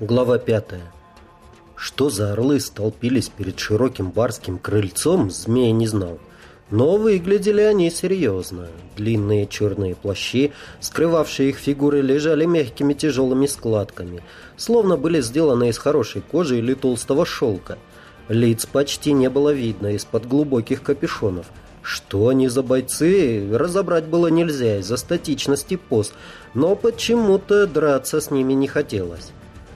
Глава пятая. Что за орлы столпились перед широким барским крыльцом, змей не знал. Но выглядели они серьезно. Длинные черные плащи, скрывавшие их фигуры, лежали мягкими тяжелыми складками, словно были сделаны из хорошей кожи или толстого шелка. Лиц почти не было видно из-под глубоких капюшонов. Что они за бойцы, разобрать было нельзя из-за статичности поз, но почему-то драться с ними не хотелось.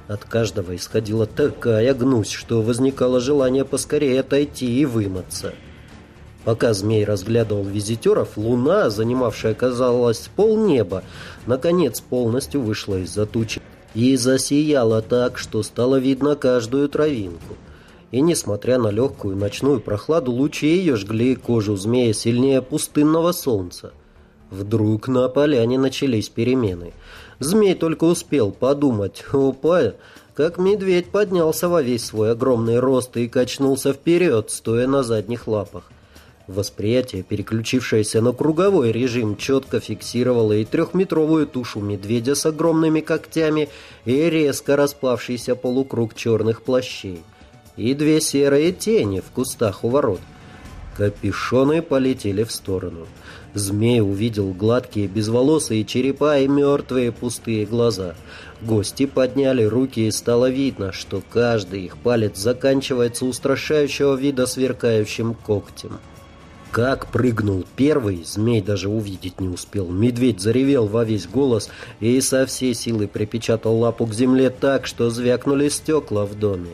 От каждого исходила такая гнусь, что возникало желание поскорее отойти и вымыться. Пока змей разглядывал визитеров, луна, занимавшая, казалось, полнеба, наконец полностью вышла из-за тучи и засияла так, что стало видно каждую травинку. И, несмотря на легкую ночную прохладу, лучи ее жгли кожу змея сильнее пустынного солнца. Вдруг на поляне начались перемены. Змей только успел подумать «Опа!», как медведь поднялся во весь свой огромный рост и качнулся вперед, стоя на задних лапах. Восприятие, переключившееся на круговой режим, четко фиксировало и трехметровую тушу медведя с огромными когтями, и резко распавшийся полукруг черных плащей, и две серые тени в кустах у ворот. Капюшоны полетели в сторону. Змей увидел гладкие безволосые черепа и мертвые пустые глаза. Гости подняли руки, и стало видно, что каждый их палец заканчивается устрашающего вида сверкающим когтем. Как прыгнул первый, змей даже увидеть не успел. Медведь заревел во весь голос и со всей силы припечатал лапу к земле так, что звякнули стекла в доме.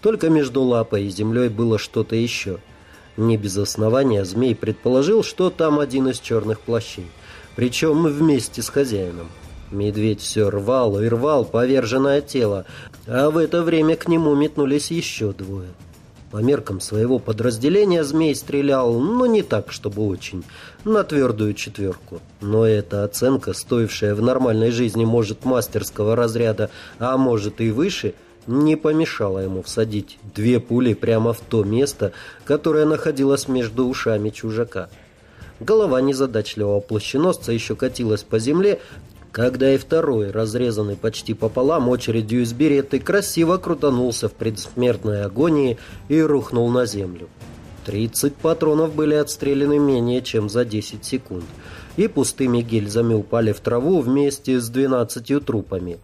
Только между лапой и землей было что-то еще. Не без основания змей предположил, что там один из черных плащей. Причем вместе с хозяином. Медведь все рвал и рвал поверженное тело, а в это время к нему метнулись еще двое. По меркам своего подразделения змей стрелял, но не так, чтобы очень, на твердую четверку. Но эта оценка, стоившая в нормальной жизни, может, мастерского разряда, а может и выше, не помешала ему всадить две пули прямо в то место, которое находилось между ушами чужака. Голова незадачливого плащеносца еще катилась по земле, когда и второй, разрезанный почти пополам очередью из береты, красиво крутанулся в предсмертной агонии и рухнул на землю. Тридцать патронов были отстреляны менее чем за 10 секунд, и пустыми гильзами упали в траву вместе с двенадцатью трупами.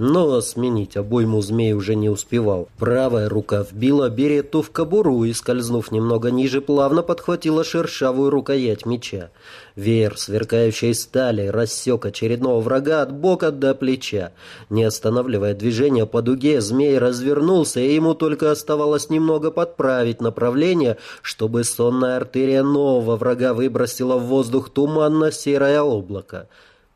Но сменить обойму змей уже не успевал. Правая рука вбила берету в кобуру и, скользнув немного ниже, плавно подхватила шершавую рукоять меча. Веер сверкающей стали рассек очередного врага от бока до плеча. Не останавливая движение по дуге, змей развернулся, и ему только оставалось немного подправить направление, чтобы сонная артерия нового врага выбросила в воздух туманно-серое облако.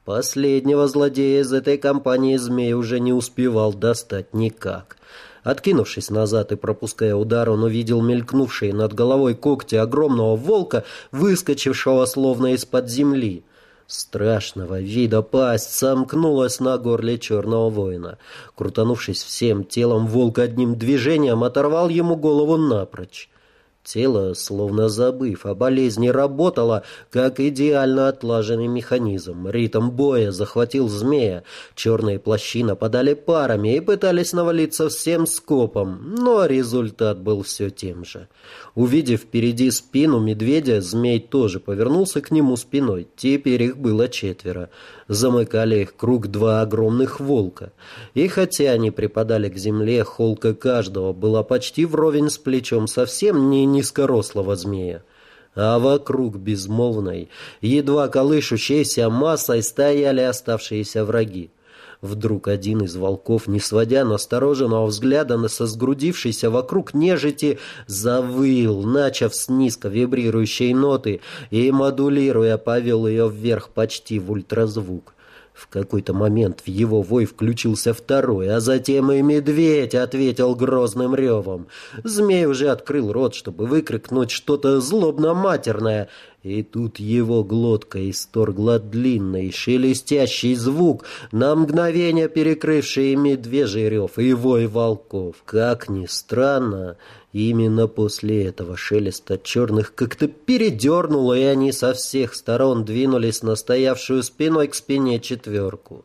Последнего злодея из этой компании змей уже не успевал достать никак. Откинувшись назад и пропуская удар, он увидел мелькнувшие над головой когти огромного волка, выскочившего словно из-под земли. Страшного вида пасть сомкнулась на горле черного воина. Крутанувшись всем телом, волк одним движением оторвал ему голову напрочь. Тело, словно забыв о болезни, работало, как идеально отлаженный механизм. Ритм боя захватил змея. Черные плащи нападали парами и пытались навалиться всем скопом, но результат был все тем же. Увидев впереди спину медведя, змей тоже повернулся к нему спиной. Теперь их было четверо. Замыкали их круг два огромных волка. И хотя они припадали к земле, холка каждого была почти вровень с плечом совсем не низкорослого змея. А вокруг безмолвной, едва колышущейся массой стояли оставшиеся враги. Вдруг один из волков, не сводя настороженного взгляда на сосгрудившийся вокруг нежити, завыл, начав с низко вибрирующей ноты и, модулируя, повел ее вверх почти в ультразвук. В какой-то момент в его вой включился второй, а затем и медведь ответил грозным ревом. Змей уже открыл рот, чтобы выкрикнуть что-то злобно-матерное, и тут его глотка исторгла длинный, шелестящий звук, на мгновение перекрывший медвежий рев и вой волков. Как ни странно, именно после этого шелеста черных как-то передернуло, и они со всех сторон двинулись на стоявшую спиной к спине четверку.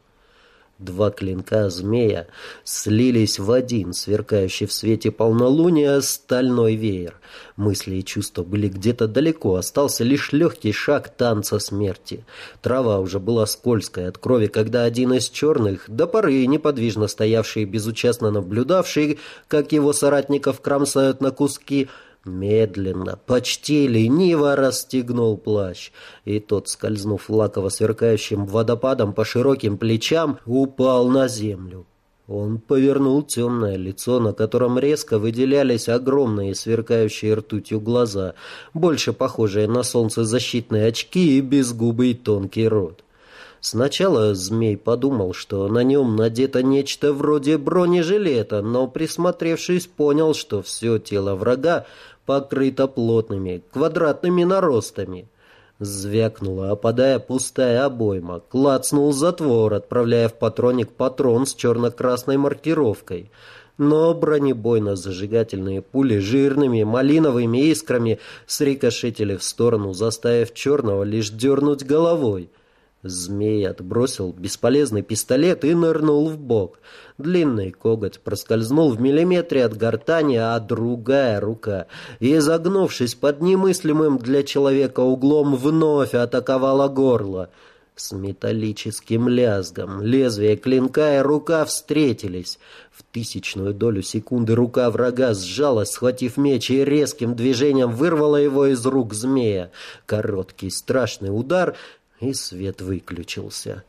Два клинка змея слились в один, сверкающий в свете полнолуния, стальной веер. Мысли и чувства были где-то далеко, остался лишь легкий шаг танца смерти. Трава уже была скользкая от крови, когда один из черных, до поры неподвижно стоявший и безучастно наблюдавший, как его соратников кромсают на куски, Медленно, почти лениво расстегнул плащ, и тот, скользнув лаково сверкающим водопадом по широким плечам, упал на землю. Он повернул темное лицо, на котором резко выделялись огромные сверкающие ртутью глаза, больше похожие на солнцезащитные очки и безгубый тонкий рот. Сначала змей подумал, что на нем надето нечто вроде бронежилета, но, присмотревшись, понял, что все тело врага покрыто плотными квадратными наростами. Звякнула, опадая пустая обойма. Клацнул затвор, отправляя в патроник патрон с черно-красной маркировкой. Но бронебойно-зажигательные пули жирными малиновыми искрами срикошетили в сторону, заставив черного лишь дернуть головой. Змей отбросил бесполезный пистолет и нырнул в бок. Длинный коготь проскользнул в миллиметре от гортани, а другая рука, изогнувшись под немыслимым для человека углом, вновь атаковала горло. С металлическим лязгом лезвие клинка и рука встретились. В тысячную долю секунды рука врага сжалась, схватив меч, и резким движением вырвала его из рук змея. Короткий страшный удар, и свет выключился.